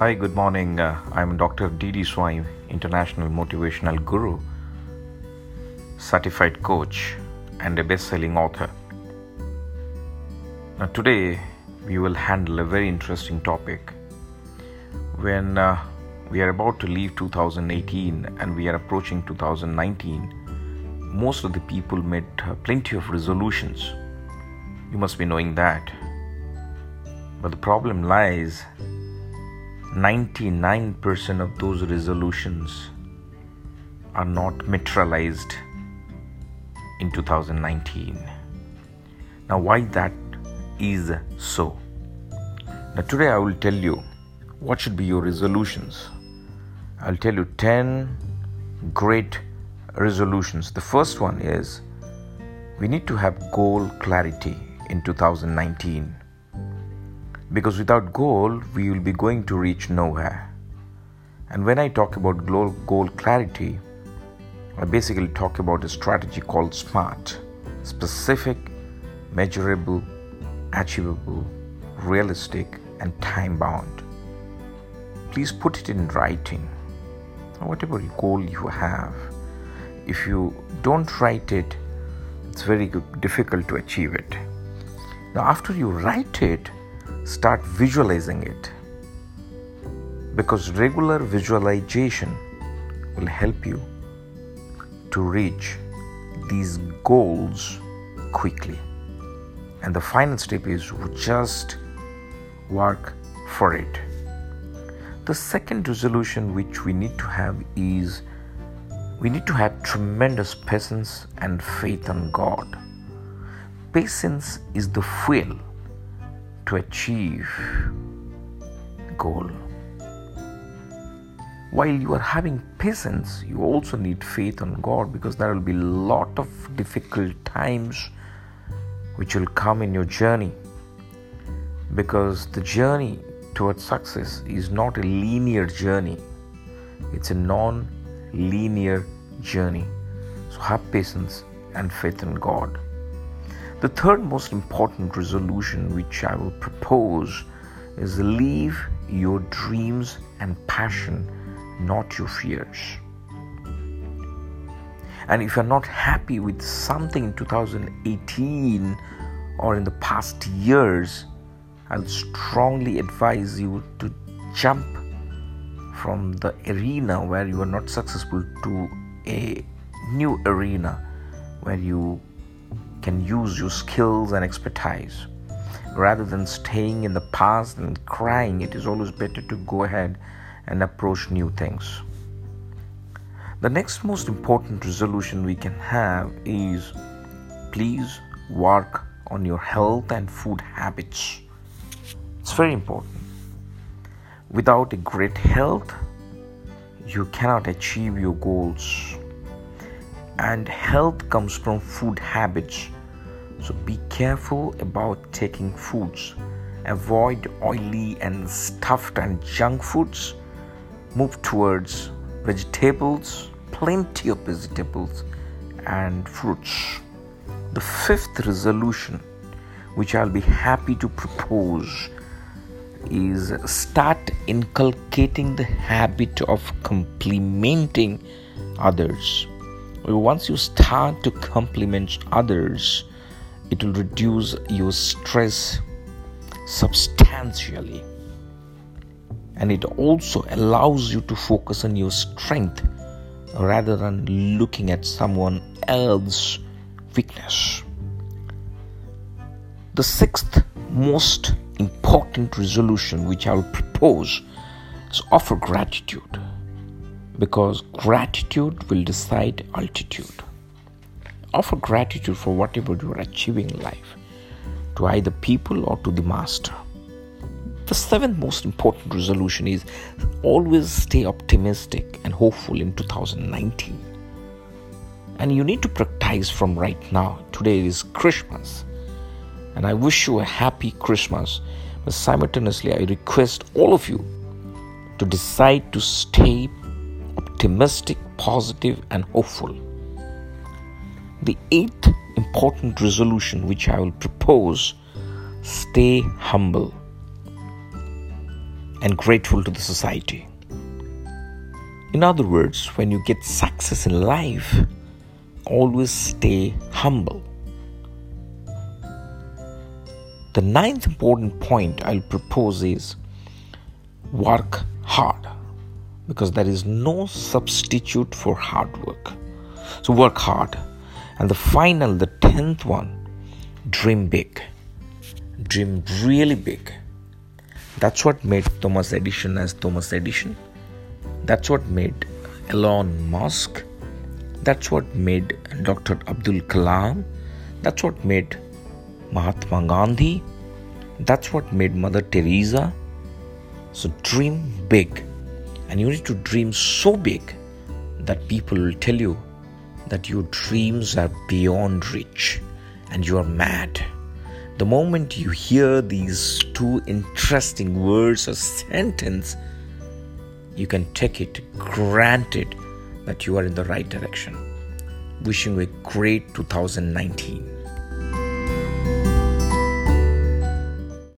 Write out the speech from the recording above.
Hi, good morning. Uh, I'm Dr. D.D. Swami, International Motivational Guru, certified coach, and a best selling author. Now, today we will handle a very interesting topic. When uh, we are about to leave 2018 and we are approaching 2019, most of the people made uh, plenty of resolutions. You must be knowing that. But the problem lies 99% of those resolutions are not materialized in 2019. Now, why that is so? Now, today I will tell you what should be your resolutions. I'll tell you 10 great resolutions. The first one is we need to have goal clarity in 2019 because without goal we will be going to reach nowhere. And when i talk about goal, goal clarity i basically talk about a strategy called smart. Specific measurable achievable realistic and time bound please put it in writing. Whatever goal you have. If you don't write it it's very difficult to achieve it. Now after you write it start visualizing it. Because regular visualization will help you to reach these goals quickly. And the final step is just work for it. The second resolution which we need to have is we need to have tremendous patience and faith on god. Patience is the fuel to achieve goal. While you are having patience, you also need faith on God because there will be a lot of difficult times which will come in your journey. Because the journey towards success is not a linear journey, it's a non linear journey. So have patience and faith in God. The third most important resolution which I will propose is leave your dreams and passion, not your fears. And if you're not happy with something in 2018 or in the past years, I'll strongly advise you to jump from the arena where you are not successful to a new arena where you can use your skills and expertise. Rather than staying in the past and crying, it is always better to go ahead and approach new things. The next most important resolution we can have is please work on your health and food habits. It's very important. Without a great health, you cannot achieve your goals and health comes from food habits. So be careful about taking foods. Avoid oily and stuffed and junk foods. Move towards vegetables, plenty of vegetables and fruits. The fifth resolution, which I'll be happy to propose, is start inculcating the habit of complimenting others once you start to compliment others, it will reduce your stress substantially. And it also allows you to focus on your strength rather than looking at someone else's weakness. The sixth most important resolution which I will propose is offer gratitude because gratitude will decide altitude. Offer gratitude for whatever you are achieving in life to either people or to the master. The seventh most important resolution is always stay optimistic and hopeful in 2019. And you need to practice from right now. Today is Christmas. And I wish you a happy Christmas. But simultaneously, I request all of you to decide to stay optimistic, positive, and hopeful. The eighth important resolution which I will propose stay humble. and grateful to the society. In other words, when you get success in life, always stay humble. The ninth important point I'll propose is work hard because there is no substitute for hard work. So work hard. And the final, the tenth one, dream big. Dream really big. That's what made Thomas Edison as Thomas Edison. That's what made Elon Musk. That's what made Dr. Abdul Kalam. That's what made Mahatma Gandhi. That's what made Mother Teresa. So dream big. And you need to dream so big that people will tell you that your dreams are beyond reach and you are mad. The moment you hear these two interesting words or sentence, you can take it granted that you are in the right direction. Wishing you a great 2019.